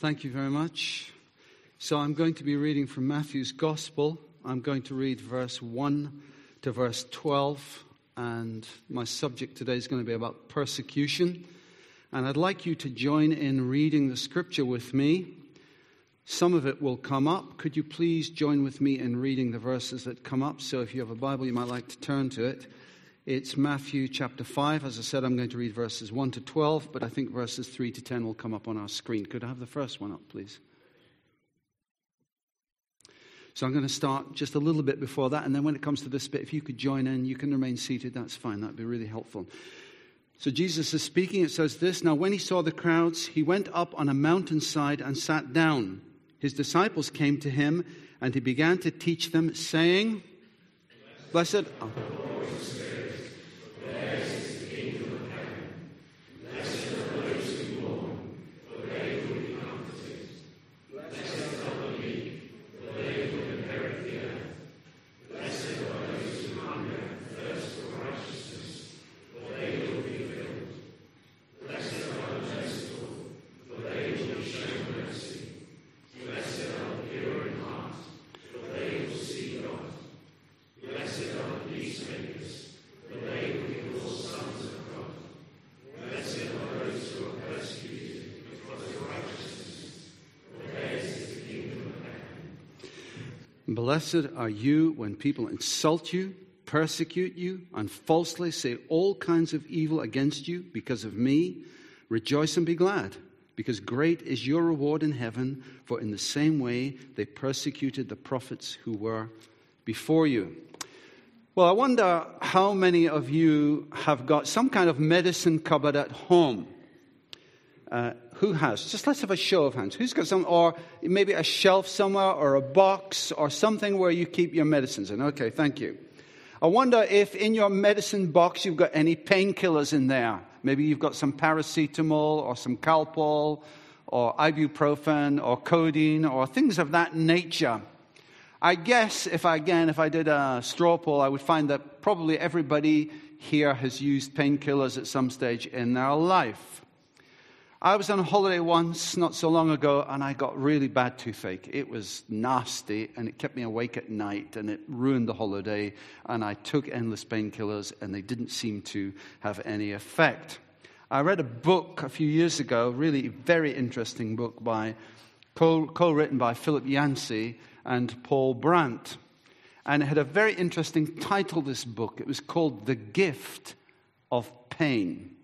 Thank you very much. So I'm going to be reading from Matthew's Gospel. I'm going to read verse 1 to verse 12, and my subject today is going to be about persecution. And I'd like you to join in reading the scripture with me. Some of it will come up. Could you please join with me in reading the verses that come up? So if you have a Bible, you might like to turn to it. It's Matthew chapter 5. As I said, I'm going to read verses 1 to 12, but I think verses 3 to 10 will come up on our screen. Could I have the first one up, please? So I'm going to start just a little bit before that, and then when it comes to this bit, if you could join in, you can remain seated, that's fine. That'd be really helpful. So Jesus is speaking. It says this Now, when he saw the crowds, he went up on a mountainside and sat down. His disciples came to him, and he began to teach them, saying, Blessed. Oh. Blessed are you when people insult you, persecute you, and falsely say all kinds of evil against you because of me. Rejoice and be glad, because great is your reward in heaven, for in the same way they persecuted the prophets who were before you. Well, I wonder how many of you have got some kind of medicine cupboard at home. Uh, who has? Just let's have a show of hands. Who's got some, or maybe a shelf somewhere, or a box, or something where you keep your medicines in? Okay, thank you. I wonder if in your medicine box you've got any painkillers in there. Maybe you've got some paracetamol, or some Calpol, or ibuprofen, or codeine, or things of that nature. I guess if I, again, if I did a straw poll, I would find that probably everybody here has used painkillers at some stage in their life. I was on holiday once not so long ago and I got really bad toothache. It was nasty and it kept me awake at night and it ruined the holiday. And I took endless painkillers and they didn't seem to have any effect. I read a book a few years ago, really very interesting book by co written by Philip Yancey and Paul Brand. And it had a very interesting title, this book. It was called The Gift of Pain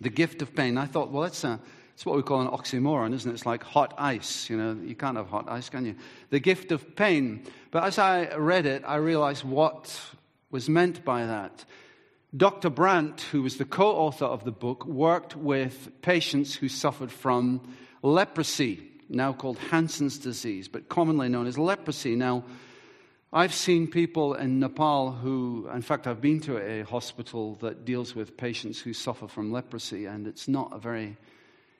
the gift of pain. I thought, well, that's, a, that's what we call an oxymoron, isn't it? It's like hot ice. You know, you can't have hot ice, can you? The gift of pain. But as I read it, I realized what was meant by that. Dr. Brand, who was the co author of the book, worked with patients who suffered from leprosy, now called Hansen's disease, but commonly known as leprosy. Now, I've seen people in Nepal who, in fact, I've been to a hospital that deals with patients who suffer from leprosy, and it's not a very,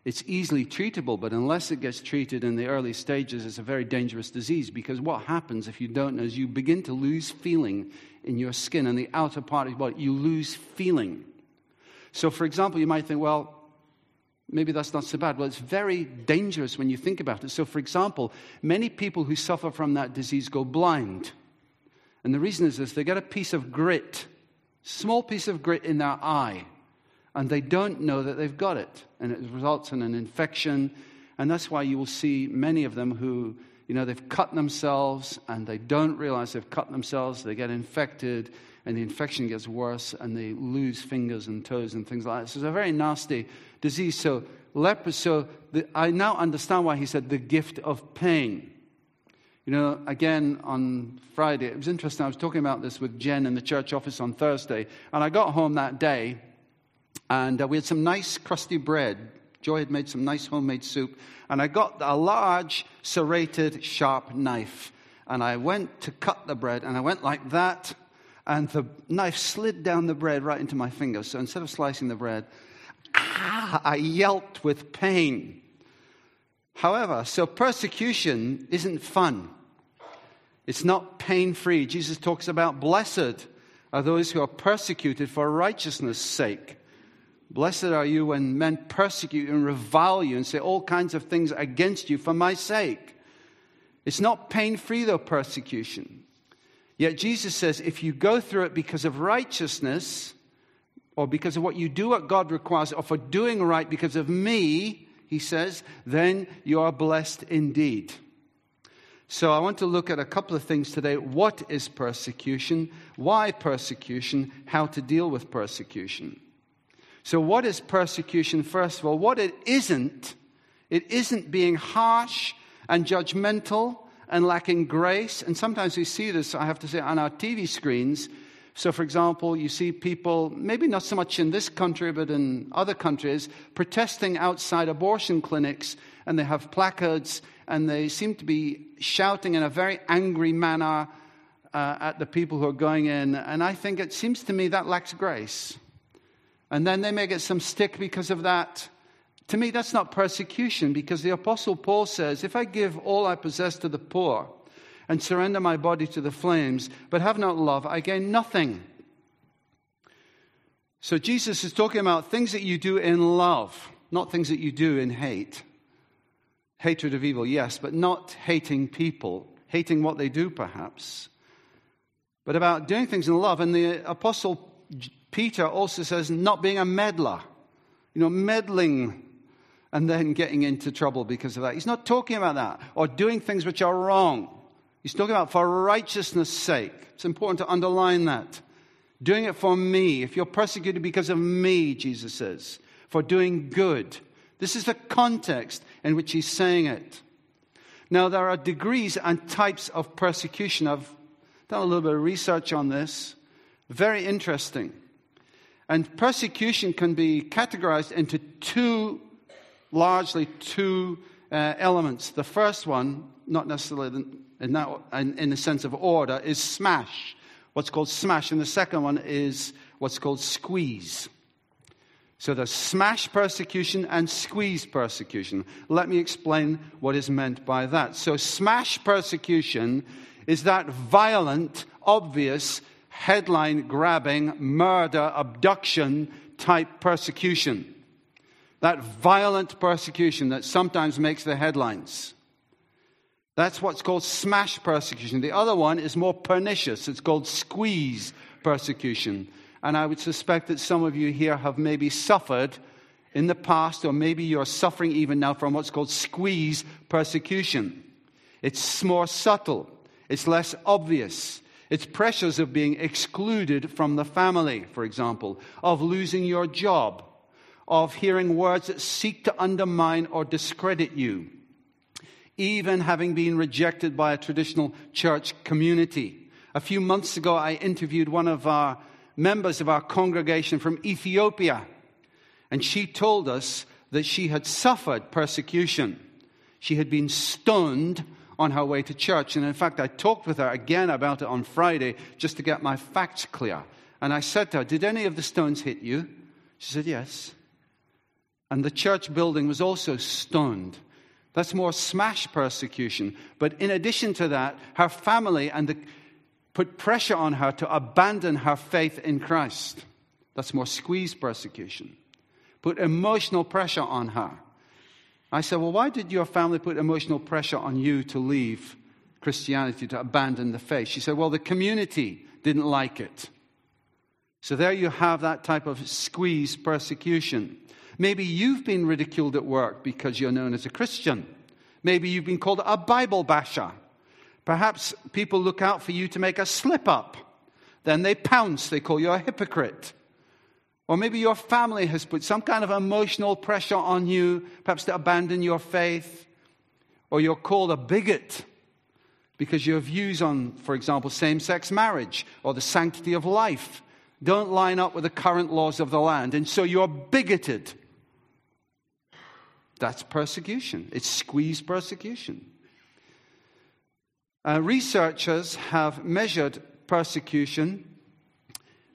it's easily treatable, but unless it gets treated in the early stages, it's a very dangerous disease because what happens if you don't know is you begin to lose feeling in your skin and the outer part of your body. You lose feeling. So, for example, you might think, well, maybe that's not so bad. Well, it's very dangerous when you think about it. So, for example, many people who suffer from that disease go blind. And the reason is this they get a piece of grit, small piece of grit in their eye, and they don't know that they've got it. And it results in an infection. And that's why you will see many of them who, you know, they've cut themselves and they don't realize they've cut themselves. They get infected and the infection gets worse and they lose fingers and toes and things like that. So it's a very nasty disease. So, leprosy, so the, I now understand why he said the gift of pain. You know, again on Friday, it was interesting. I was talking about this with Jen in the church office on Thursday, and I got home that day, and uh, we had some nice crusty bread. Joy had made some nice homemade soup, and I got a large serrated sharp knife, and I went to cut the bread, and I went like that, and the knife slid down the bread right into my finger. So instead of slicing the bread, ah, I yelped with pain. However, so persecution isn't fun. It's not pain free. Jesus talks about blessed are those who are persecuted for righteousness' sake. Blessed are you when men persecute and revile you and say all kinds of things against you for my sake. It's not pain free, though, persecution. Yet Jesus says if you go through it because of righteousness, or because of what you do, what God requires, or for doing right because of me, he says, then you are blessed indeed. So I want to look at a couple of things today. What is persecution? Why persecution? How to deal with persecution. So, what is persecution, first of all? What it isn't, it isn't being harsh and judgmental and lacking grace. And sometimes we see this, I have to say, on our TV screens. So, for example, you see people, maybe not so much in this country, but in other countries, protesting outside abortion clinics, and they have placards, and they seem to be shouting in a very angry manner uh, at the people who are going in. And I think it seems to me that lacks grace and then they may get some stick because of that. To me, that's not persecution because the Apostle Paul says, If I give all I possess to the poor and surrender my body to the flames, but have not love, I gain nothing. So Jesus is talking about things that you do in love, not things that you do in hate. Hatred of evil, yes, but not hating people, hating what they do, perhaps, but about doing things in love. And the Apostle Peter also says not being a meddler, you know, meddling and then getting into trouble because of that. He's not talking about that or doing things which are wrong. He's talking about for righteousness' sake. It's important to underline that. Doing it for me. If you're persecuted because of me, Jesus says, for doing good. This is the context in which he's saying it. Now, there are degrees and types of persecution. I've done a little bit of research on this. Very interesting. And persecution can be categorized into two, largely two uh, elements. The first one, not necessarily in, that, in, in the sense of order, is smash, what's called smash. And the second one is what's called squeeze. So there's smash persecution and squeeze persecution. Let me explain what is meant by that. So, smash persecution is that violent, obvious, headline grabbing, murder, abduction type persecution. That violent persecution that sometimes makes the headlines. That's what's called smash persecution. The other one is more pernicious. It's called squeeze persecution. And I would suspect that some of you here have maybe suffered in the past, or maybe you're suffering even now from what's called squeeze persecution. It's more subtle, it's less obvious, it's pressures of being excluded from the family, for example, of losing your job, of hearing words that seek to undermine or discredit you, even having been rejected by a traditional church community. A few months ago, I interviewed one of our members of our congregation from Ethiopia, and she told us that she had suffered persecution. She had been stoned on her way to church. And in fact, I talked with her again about it on Friday just to get my facts clear. And I said to her, Did any of the stones hit you? She said, Yes. And the church building was also stoned. That's more smash persecution. But in addition to that, her family and the, put pressure on her to abandon her faith in Christ. That's more squeeze persecution. Put emotional pressure on her. I said, Well, why did your family put emotional pressure on you to leave Christianity, to abandon the faith? She said, Well, the community didn't like it. So there you have that type of squeeze persecution. Maybe you've been ridiculed at work because you're known as a Christian. Maybe you've been called a Bible basher. Perhaps people look out for you to make a slip up. Then they pounce, they call you a hypocrite. Or maybe your family has put some kind of emotional pressure on you, perhaps to abandon your faith. Or you're called a bigot because your views on, for example, same sex marriage or the sanctity of life don't line up with the current laws of the land. And so you're bigoted. That's persecution, it's squeezed persecution. Uh, researchers have measured persecution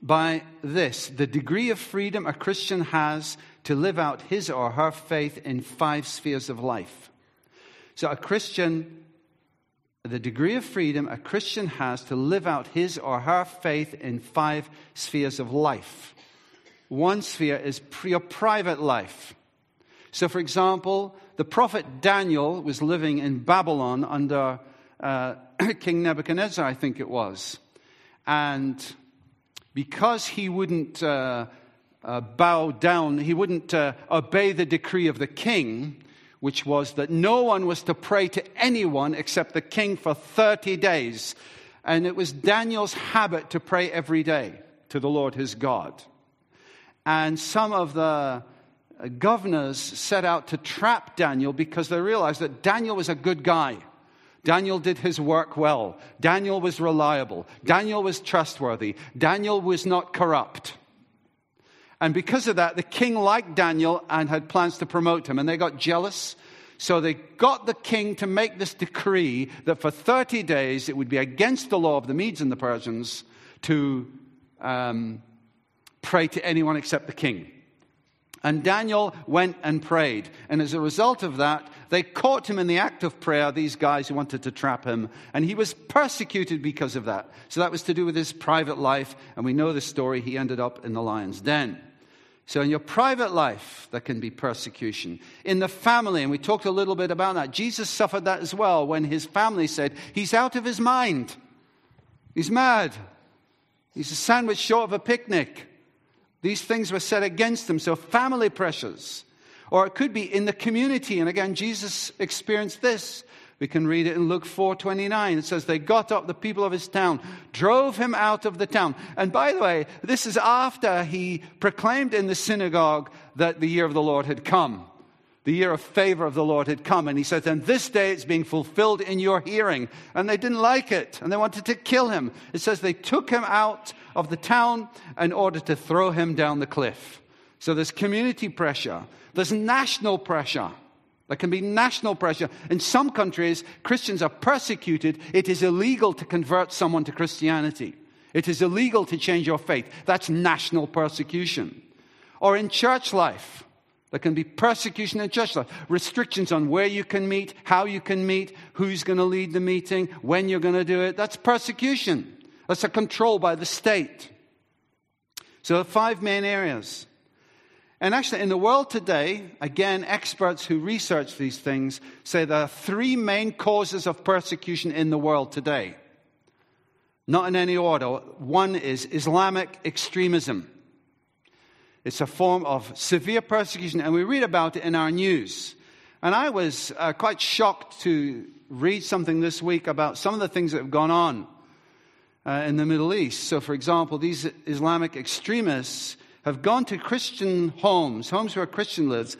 by this the degree of freedom a Christian has to live out his or her faith in five spheres of life. So, a Christian, the degree of freedom a Christian has to live out his or her faith in five spheres of life. One sphere is your private life. So, for example, the prophet Daniel was living in Babylon under uh, King Nebuchadnezzar, I think it was. And because he wouldn't uh, uh, bow down, he wouldn't uh, obey the decree of the king, which was that no one was to pray to anyone except the king for 30 days. And it was Daniel's habit to pray every day to the Lord his God. And some of the governors set out to trap Daniel because they realized that Daniel was a good guy. Daniel did his work well. Daniel was reliable. Daniel was trustworthy. Daniel was not corrupt. And because of that, the king liked Daniel and had plans to promote him. And they got jealous. So they got the king to make this decree that for 30 days it would be against the law of the Medes and the Persians to um, pray to anyone except the king. And Daniel went and prayed. And as a result of that, they caught him in the act of prayer, these guys who wanted to trap him. And he was persecuted because of that. So that was to do with his private life. And we know the story. He ended up in the lion's den. So in your private life, there can be persecution. In the family, and we talked a little bit about that, Jesus suffered that as well when his family said, He's out of his mind. He's mad. He's a sandwich short of a picnic. These things were said against them. So, family pressures. Or it could be in the community. And again, Jesus experienced this. We can read it in Luke 4:29. It says they got up the people of his town, drove him out of the town. And by the way, this is after he proclaimed in the synagogue that the year of the Lord had come. The year of favor of the Lord had come. And he said, And this day it's being fulfilled in your hearing. And they didn't like it, and they wanted to kill him. It says they took him out of the town in order to throw him down the cliff. So there's community pressure, there's national pressure. There can be national pressure. In some countries, Christians are persecuted. It is illegal to convert someone to Christianity. It is illegal to change your faith. That's national persecution. Or in church life, there can be persecution in church life, restrictions on where you can meet, how you can meet, who's going to lead the meeting, when you're going to do it. That's persecution. That's a control by the state. So, there are five main areas. And actually, in the world today, again, experts who research these things say there are three main causes of persecution in the world today. Not in any order. One is Islamic extremism. It's a form of severe persecution, and we read about it in our news. And I was uh, quite shocked to read something this week about some of the things that have gone on uh, in the Middle East. So, for example, these Islamic extremists have gone to Christian homes, homes where Christian lives,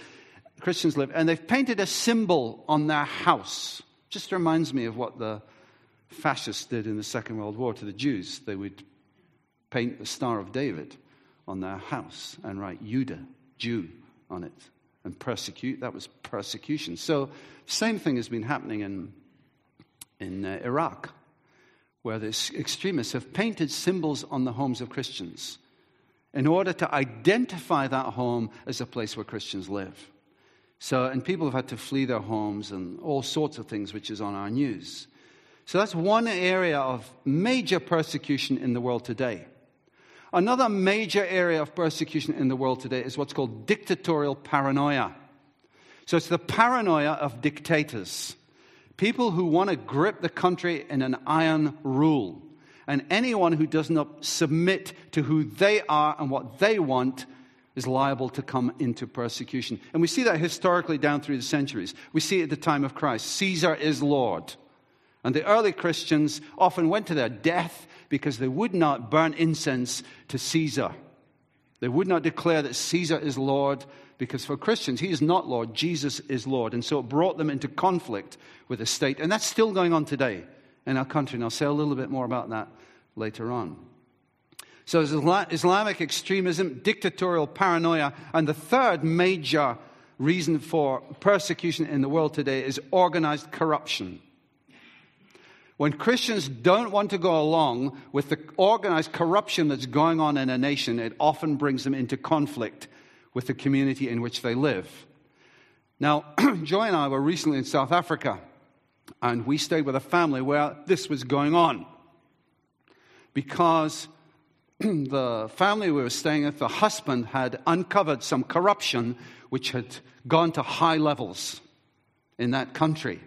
Christians live, and they've painted a symbol on their house. Just reminds me of what the fascists did in the Second World War to the Jews. They would paint the Star of David on their house and write Judah, Jew, on it and persecute. That was persecution. So, same thing has been happening in, in uh, Iraq, where the extremists have painted symbols on the homes of Christians in order to identify that home as a place where Christians live. So, and people have had to flee their homes and all sorts of things, which is on our news. So, that's one area of major persecution in the world today. Another major area of persecution in the world today is what's called dictatorial paranoia. So it's the paranoia of dictators, people who want to grip the country in an iron rule. And anyone who does not submit to who they are and what they want is liable to come into persecution. And we see that historically down through the centuries. We see it at the time of Christ Caesar is Lord. And the early Christians often went to their death because they would not burn incense to Caesar. They would not declare that Caesar is Lord because for Christians, he is not Lord, Jesus is Lord. And so it brought them into conflict with the state. And that's still going on today in our country. And I'll say a little bit more about that later on. So Islamic extremism, dictatorial paranoia, and the third major reason for persecution in the world today is organized corruption. When Christians don't want to go along with the organized corruption that's going on in a nation, it often brings them into conflict with the community in which they live. Now, Joy and I were recently in South Africa, and we stayed with a family where this was going on. Because the family we were staying with, the husband had uncovered some corruption which had gone to high levels in that country.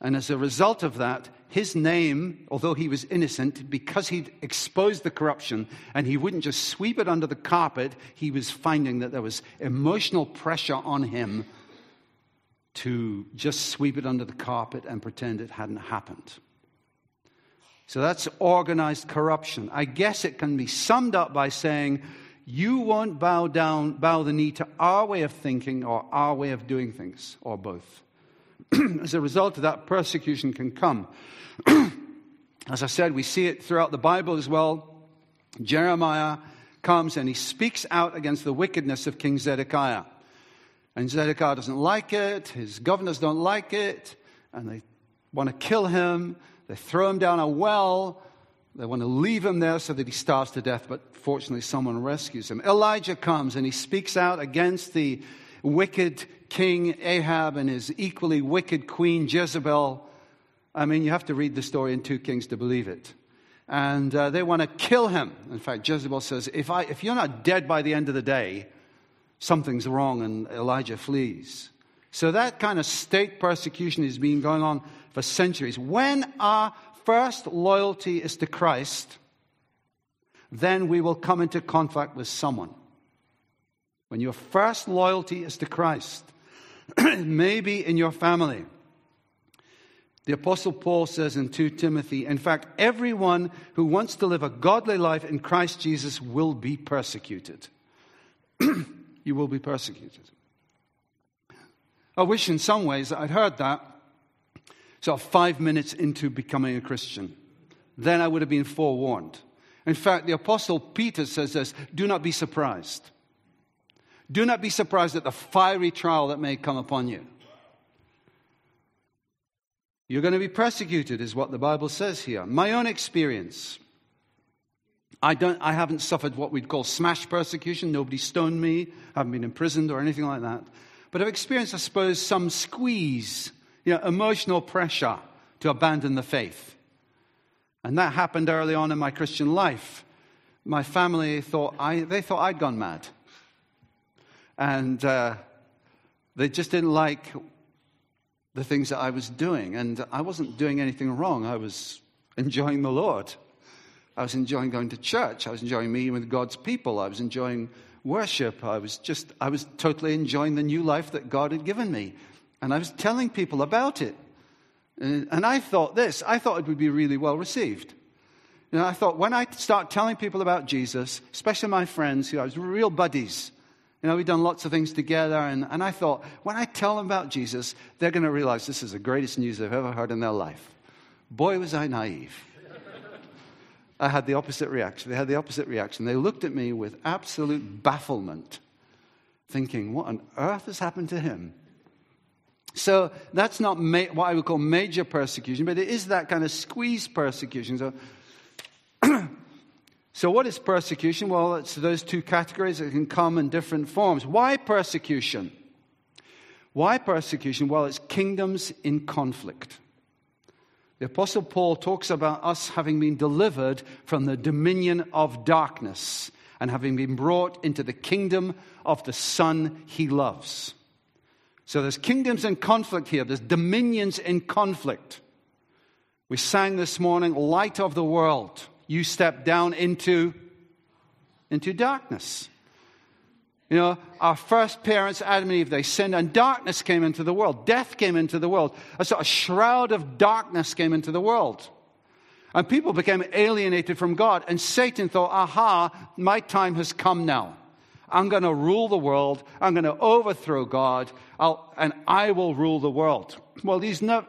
And as a result of that, his name, although he was innocent, because he'd exposed the corruption and he wouldn't just sweep it under the carpet, he was finding that there was emotional pressure on him to just sweep it under the carpet and pretend it hadn't happened. So that's organized corruption. I guess it can be summed up by saying, you won't bow down, bow the knee to our way of thinking or our way of doing things, or both. As a result of that, persecution can come. as I said, we see it throughout the Bible as well. Jeremiah comes and he speaks out against the wickedness of King Zedekiah. And Zedekiah doesn't like it, his governors don't like it, and they want to kill him. They throw him down a well. They want to leave him there so that he starves to death, but fortunately, someone rescues him. Elijah comes and he speaks out against the wicked king Ahab and his equally wicked queen Jezebel. I mean, you have to read the story in 2 Kings to believe it. And uh, they want to kill him. In fact, Jezebel says, if, I, if you're not dead by the end of the day, something's wrong, and Elijah flees. So that kind of state persecution has been going on for centuries. When our first loyalty is to Christ, then we will come into conflict with someone. When your first loyalty is to Christ, maybe in your family. The Apostle Paul says in 2 Timothy, in fact, everyone who wants to live a godly life in Christ Jesus will be persecuted. you will be persecuted. I wish in some ways that I'd heard that so five minutes into becoming a Christian. Then I would have been forewarned. In fact, the Apostle Peter says this do not be surprised. Do not be surprised at the fiery trial that may come upon you. You're going to be persecuted, is what the Bible says here. My own experience. I, don't, I haven't suffered what we'd call smash persecution. Nobody stoned me. I haven't been imprisoned or anything like that. But I've experienced, I suppose, some squeeze you know, emotional pressure to abandon the faith. And that happened early on in my Christian life. My family thought I, they thought I'd gone mad. And uh, they just didn't like the things that I was doing. And I wasn't doing anything wrong. I was enjoying the Lord. I was enjoying going to church. I was enjoying meeting with God's people. I was enjoying worship. I was just, I was totally enjoying the new life that God had given me. And I was telling people about it. And I thought this I thought it would be really well received. You know, I thought when I start telling people about Jesus, especially my friends who I was real buddies, you know, we've done lots of things together, and, and I thought when I tell them about Jesus, they're going to realize this is the greatest news they've ever heard in their life. Boy, was I naive. I had the opposite reaction. They had the opposite reaction. They looked at me with absolute bafflement, thinking, what on earth has happened to him? So that's not ma- what I would call major persecution, but it is that kind of squeeze persecution. So, so what is persecution? Well, it's those two categories that can come in different forms. Why persecution? Why persecution? Well, it's kingdoms in conflict. The Apostle Paul talks about us having been delivered from the dominion of darkness and having been brought into the kingdom of the Son he loves. So there's kingdoms in conflict here, there's dominions in conflict. We sang this morning, light of the world. You step down into, into darkness. You know, our first parents, Adam and Eve, they sinned and darkness came into the world. Death came into the world. A sort of shroud of darkness came into the world. And people became alienated from God. And Satan thought, aha, my time has come now. I'm going to rule the world. I'm going to overthrow God. I'll, and I will rule the world. Well, he's, no,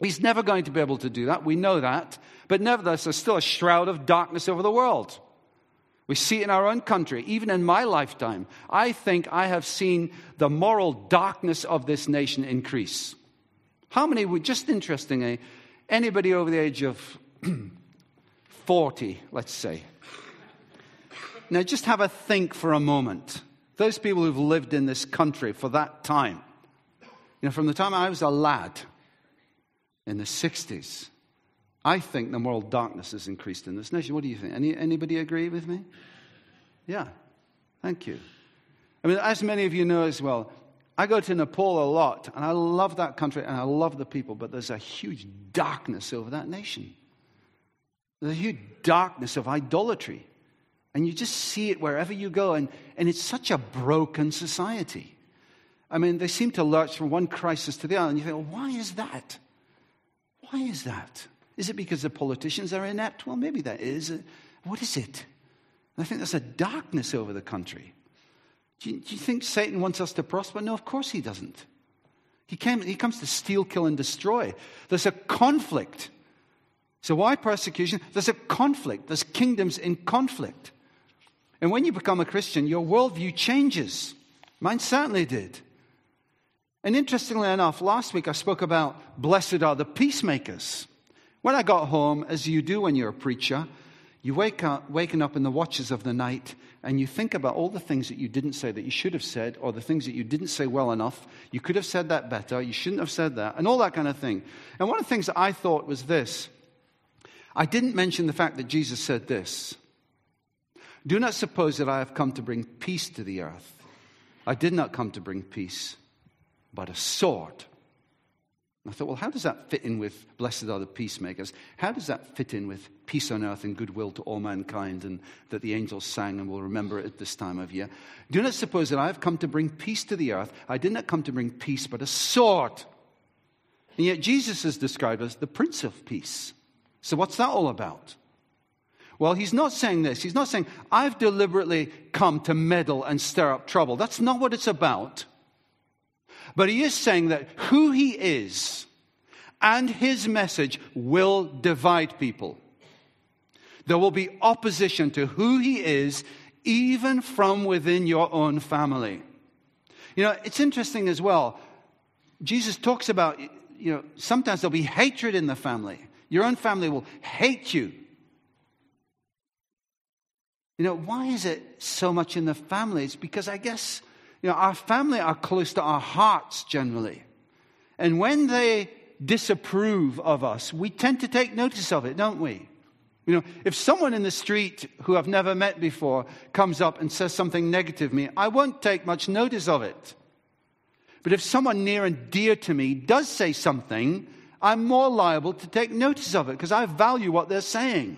he's never going to be able to do that. We know that. But nevertheless, there's still a shroud of darkness over the world. We see it in our own country, even in my lifetime. I think I have seen the moral darkness of this nation increase. How many would, just interestingly, anybody over the age of 40, let's say, now, just have a think for a moment. Those people who've lived in this country for that time, you know, from the time I was a lad in the 60s I think the moral darkness has increased in this nation. What do you think? Any, anybody agree with me? Yeah. Thank you. I mean, as many of you know as well, I go to Nepal a lot, and I love that country and I love the people, but there's a huge darkness over that nation. There's a huge darkness of idolatry. And you just see it wherever you go, and, and it's such a broken society. I mean, they seem to lurch from one crisis to the other, and you think, well, why is that? Why is that? Is it because the politicians are inept? Well, maybe that is. Uh, what is it? I think there's a darkness over the country. Do you, do you, think Satan wants us to prosper? No, of course he doesn't. He, came, he comes to steal, kill, and destroy. There's a conflict. So, why persecution? There's a conflict. There's kingdoms in conflict. And when you become a Christian, your worldview changes. Mine certainly did. And interestingly enough, last week I spoke about blessed are the peacemakers. When I got home, as you do when you're a preacher, you wake up, waking up in the watches of the night, and you think about all the things that you didn't say that you should have said, or the things that you didn't say well enough. You could have said that better. You shouldn't have said that, and all that kind of thing. And one of the things that I thought was this I didn't mention the fact that Jesus said this Do not suppose that I have come to bring peace to the earth. I did not come to bring peace, but a sword. I thought, well, how does that fit in with blessed are the peacemakers? How does that fit in with peace on earth and goodwill to all mankind and that the angels sang and will remember it at this time of year? Do not suppose that I have come to bring peace to the earth. I did not come to bring peace, but a sword. And yet Jesus is described as the Prince of Peace. So what's that all about? Well, he's not saying this. He's not saying, I've deliberately come to meddle and stir up trouble. That's not what it's about. But he is saying that who he is and his message will divide people. There will be opposition to who he is, even from within your own family. You know, it's interesting as well. Jesus talks about, you know, sometimes there'll be hatred in the family. Your own family will hate you. You know, why is it so much in the family? It's because I guess you know, our family are close to our hearts generally. And when they disapprove of us, we tend to take notice of it, don't we? You know, if someone in the street who I've never met before comes up and says something negative to me, I won't take much notice of it. But if someone near and dear to me does say something, I'm more liable to take notice of it because I value what they're saying.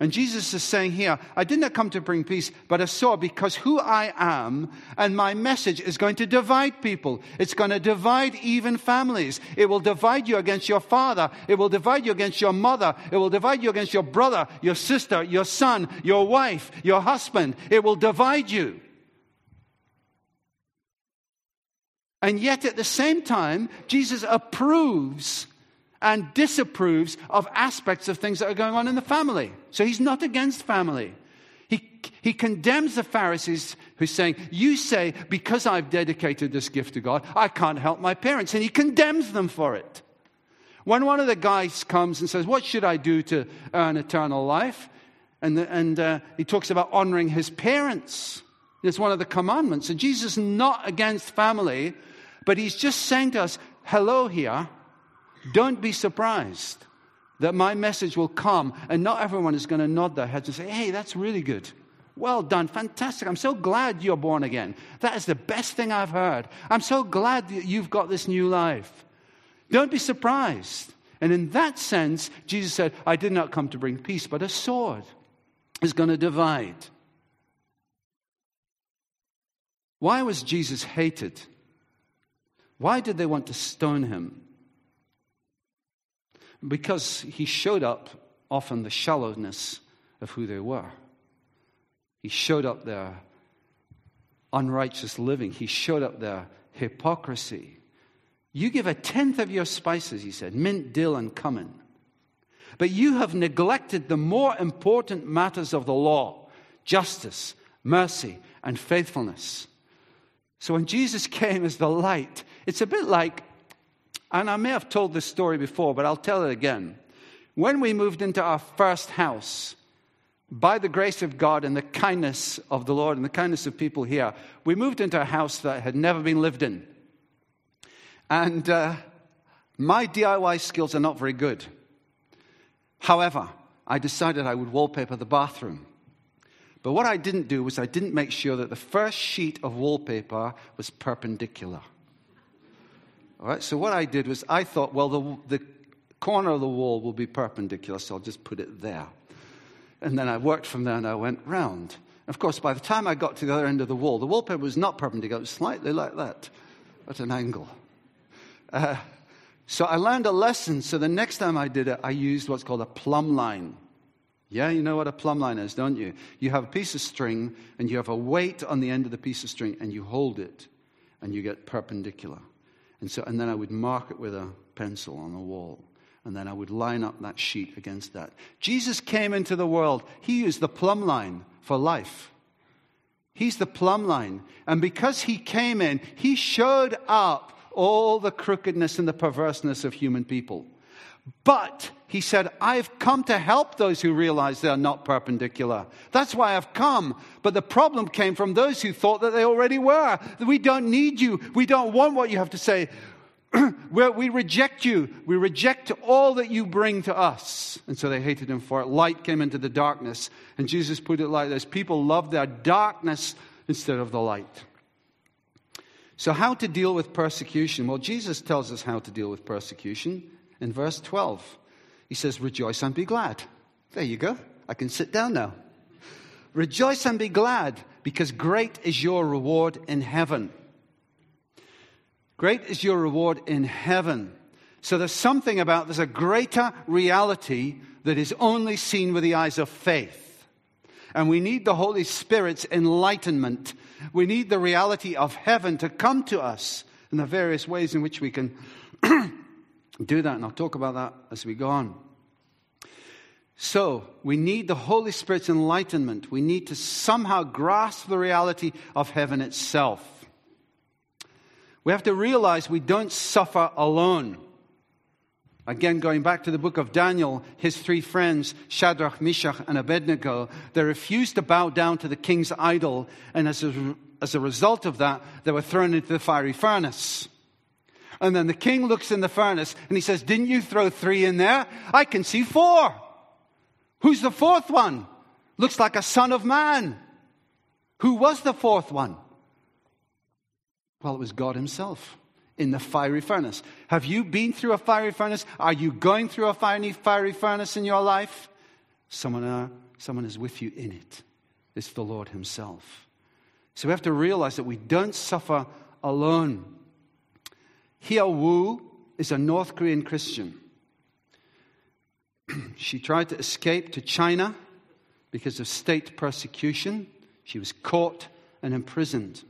And Jesus is saying here, I did not come to bring peace, but a sword because who I am and my message is going to divide people. It's going to divide even families. It will divide you against your father. It will divide you against your mother. It will divide you against your brother, your sister, your son, your wife, your husband. It will divide you. And yet at the same time, Jesus approves and disapproves of aspects of things that are going on in the family. So he's not against family. He, he condemns the Pharisees who's saying, You say, because I've dedicated this gift to God, I can't help my parents. And he condemns them for it. When one of the guys comes and says, What should I do to earn eternal life? And, and uh, he talks about honoring his parents. It's one of the commandments. And Jesus is not against family, but he's just saying to us, Hello here. Don't be surprised that my message will come and not everyone is going to nod their heads and say, hey, that's really good. Well done, fantastic. I'm so glad you're born again. That is the best thing I've heard. I'm so glad that you've got this new life. Don't be surprised. And in that sense, Jesus said, I did not come to bring peace, but a sword is going to divide. Why was Jesus hated? Why did they want to stone him? Because he showed up often the shallowness of who they were. He showed up their unrighteous living, he showed up their hypocrisy. You give a tenth of your spices, he said, mint, dill, and cumin. But you have neglected the more important matters of the law justice, mercy, and faithfulness. So when Jesus came as the light, it's a bit like and I may have told this story before, but I'll tell it again. When we moved into our first house, by the grace of God and the kindness of the Lord and the kindness of people here, we moved into a house that had never been lived in. And uh, my DIY skills are not very good. However, I decided I would wallpaper the bathroom. But what I didn't do was I didn't make sure that the first sheet of wallpaper was perpendicular. All right, so what I did was I thought, well, the, the corner of the wall will be perpendicular, so I'll just put it there. And then I worked from there and I went round. Of course, by the time I got to the other end of the wall, the wallpaper was not perpendicular, it was slightly like that, at an angle. Uh, so I learned a lesson. So the next time I did it, I used what's called a plumb line. Yeah, you know what a plumb line is, don't you? You have a piece of string and you have a weight on the end of the piece of string and you hold it and you get perpendicular. And so and then I would mark it with a pencil on the wall. And then I would line up that sheet against that. Jesus came into the world. He is the plumb line for life. He's the plumb line. And because he came in, he showed up all the crookedness and the perverseness of human people. But he said, I've come to help those who realize they are not perpendicular. That's why I've come. But the problem came from those who thought that they already were. We don't need you. We don't want what you have to say. we reject you. We reject all that you bring to us. And so they hated him for it. Light came into the darkness. And Jesus put it like this People love their darkness instead of the light. So, how to deal with persecution? Well, Jesus tells us how to deal with persecution in verse 12. He says, Rejoice and be glad. There you go. I can sit down now. Rejoice and be glad, because great is your reward in heaven. Great is your reward in heaven. So there's something about, there's a greater reality that is only seen with the eyes of faith. And we need the Holy Spirit's enlightenment. We need the reality of heaven to come to us in the various ways in which we can do that. And I'll talk about that as we go on. So, we need the Holy Spirit's enlightenment. We need to somehow grasp the reality of heaven itself. We have to realize we don't suffer alone. Again, going back to the book of Daniel, his three friends, Shadrach, Meshach, and Abednego, they refused to bow down to the king's idol, and as a, as a result of that, they were thrown into the fiery furnace. And then the king looks in the furnace and he says, Didn't you throw three in there? I can see four. Who's the fourth one? Looks like a son of man. Who was the fourth one? Well, it was God Himself in the fiery furnace. Have you been through a fiery furnace? Are you going through a fiery, fiery furnace in your life? Someone, uh, someone is with you in it. It's the Lord Himself. So we have to realize that we don't suffer alone. Hea Woo is a North Korean Christian. she tried to escape to China because of state persecution. She was caught and imprisoned.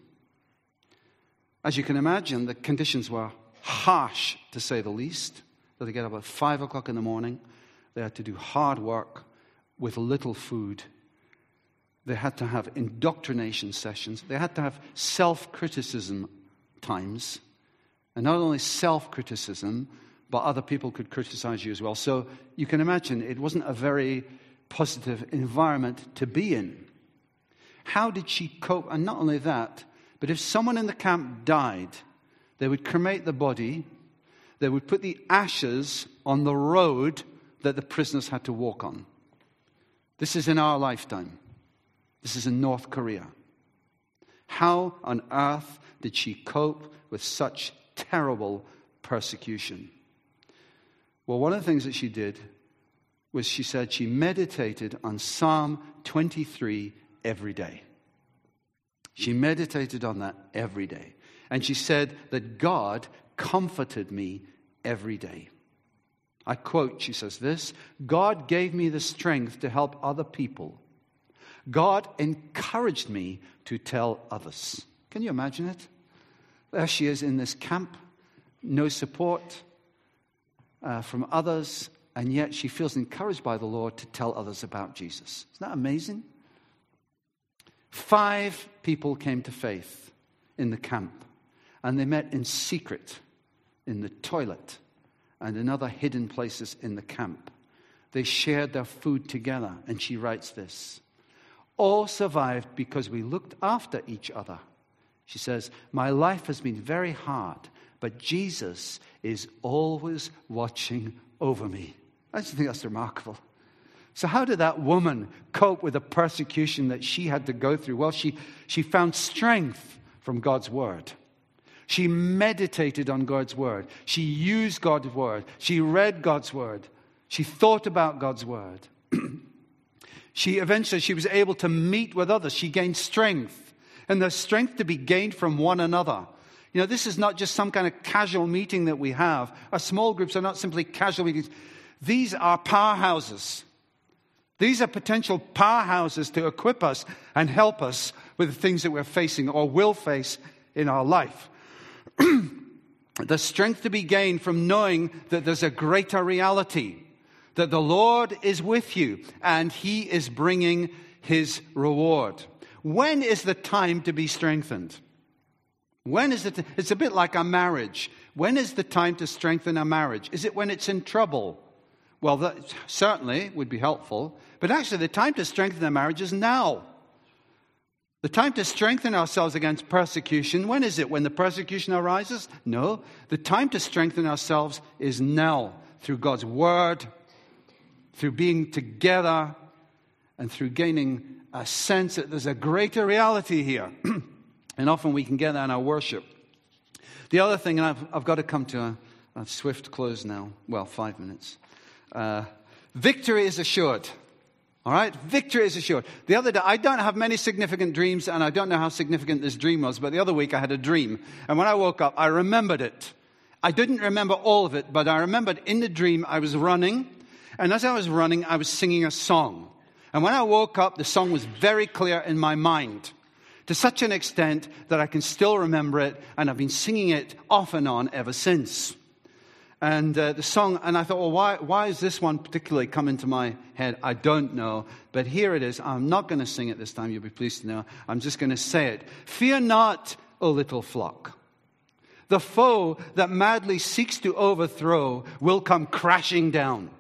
As you can imagine, the conditions were harsh, to say the least. They get up at five o'clock in the morning. They had to do hard work with little food. They had to have indoctrination sessions. They had to have self criticism times. And not only self criticism, but other people could criticize you as well. So you can imagine it wasn't a very positive environment to be in. How did she cope? And not only that, but if someone in the camp died, they would cremate the body, they would put the ashes on the road that the prisoners had to walk on. This is in our lifetime. This is in North Korea. How on earth did she cope with such terrible persecution? Well, one of the things that she did was she said she meditated on Psalm 23 every day. She meditated on that every day. And she said that God comforted me every day. I quote, she says this God gave me the strength to help other people. God encouraged me to tell others. Can you imagine it? There she is in this camp, no support uh, from others, and yet she feels encouraged by the Lord to tell others about Jesus. Isn't that amazing? Five people came to faith in the camp, and they met in secret in the toilet and in other hidden places in the camp. They shared their food together, and she writes this All survived because we looked after each other. She says, My life has been very hard, but Jesus is always watching over me. I just think that's remarkable. So, how did that woman cope with the persecution that she had to go through? Well, she, she found strength from God's word. She meditated on God's word. She used God's word. She read God's word. She thought about God's word. she eventually she was able to meet with others. She gained strength. And there's strength to be gained from one another. You know, this is not just some kind of casual meeting that we have. Our small groups are not simply casual meetings. These are powerhouses. These are potential powerhouses to equip us and help us with the things that we're facing or will face in our life. the strength to be gained from knowing that there's a greater reality, that the Lord is with you and He is bringing His reward. When is the time to be strengthened? When is it? It's a bit like a marriage. When is the time to strengthen a marriage? Is it when it's in trouble? Well, that certainly would be helpful. But actually, the time to strengthen a marriage is now. The time to strengthen ourselves against persecution, when is it? When the persecution arises? No. The time to strengthen ourselves is now through God's word, through being together, and through gaining a sense that there's a greater reality here. and often we can get that in our worship. The other thing, and I've, I've got to come to a, a swift close now. Well, five minutes. Uh, victory is assured. All right? Victory is assured. The other day, I don't have many significant dreams, and I don't know how significant this dream was, but the other week I had a dream. And when I woke up, I remembered it. I didn't remember all of it, but I remembered in the dream I was running, and as I was running, I was singing a song. And when I woke up, the song was very clear in my mind to such an extent that I can still remember it, and I've been singing it off and on ever since. And uh, the song, and I thought, well, why, why is this one particularly come into my head? I don't know. But here it is. I'm not going to sing it this time, you'll be pleased to know. I'm just going to say it. Fear not, O little flock. The foe that madly seeks to overthrow will come crashing down.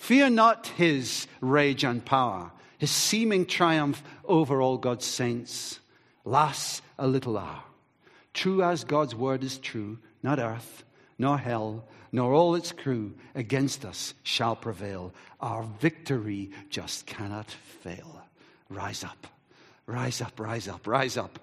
Fear not his rage and power, his seeming triumph over all God's saints. Lasts a little hour. True as God's word is true, not earth nor hell, nor all its crew against us shall prevail. Our victory just cannot fail. Rise up, rise up, rise up, rise up.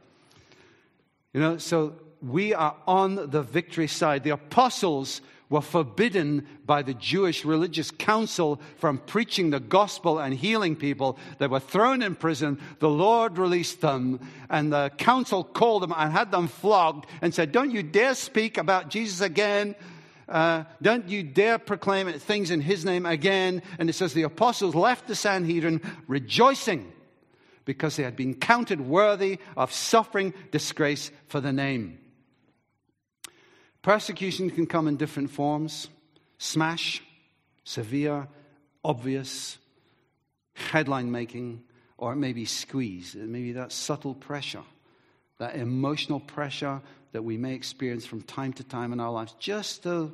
You know, so we are on the victory side. The apostles were forbidden by the Jewish religious council from preaching the gospel and healing people. They were thrown in prison. The Lord released them, and the council called them and had them flogged and said, Don't you dare speak about Jesus again. Uh, don't you dare proclaim things in his name again. And it says the apostles left the Sanhedrin rejoicing because they had been counted worthy of suffering disgrace for the name. Persecution can come in different forms smash, severe, obvious, headline making, or it may be squeeze. It may be that subtle pressure, that emotional pressure that we may experience from time to time in our lives, just to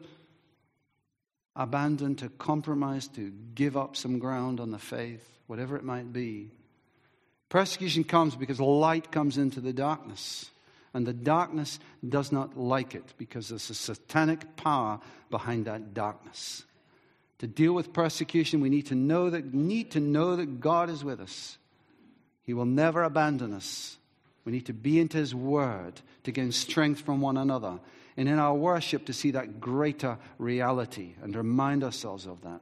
abandon, to compromise, to give up some ground on the faith, whatever it might be. Persecution comes because light comes into the darkness and the darkness does not like it because there's a satanic power behind that darkness. To deal with persecution, we need to know that, need to know that God is with us. He will never abandon us. We need to be into His Word to gain strength from one another. And in our worship, to see that greater reality and remind ourselves of that.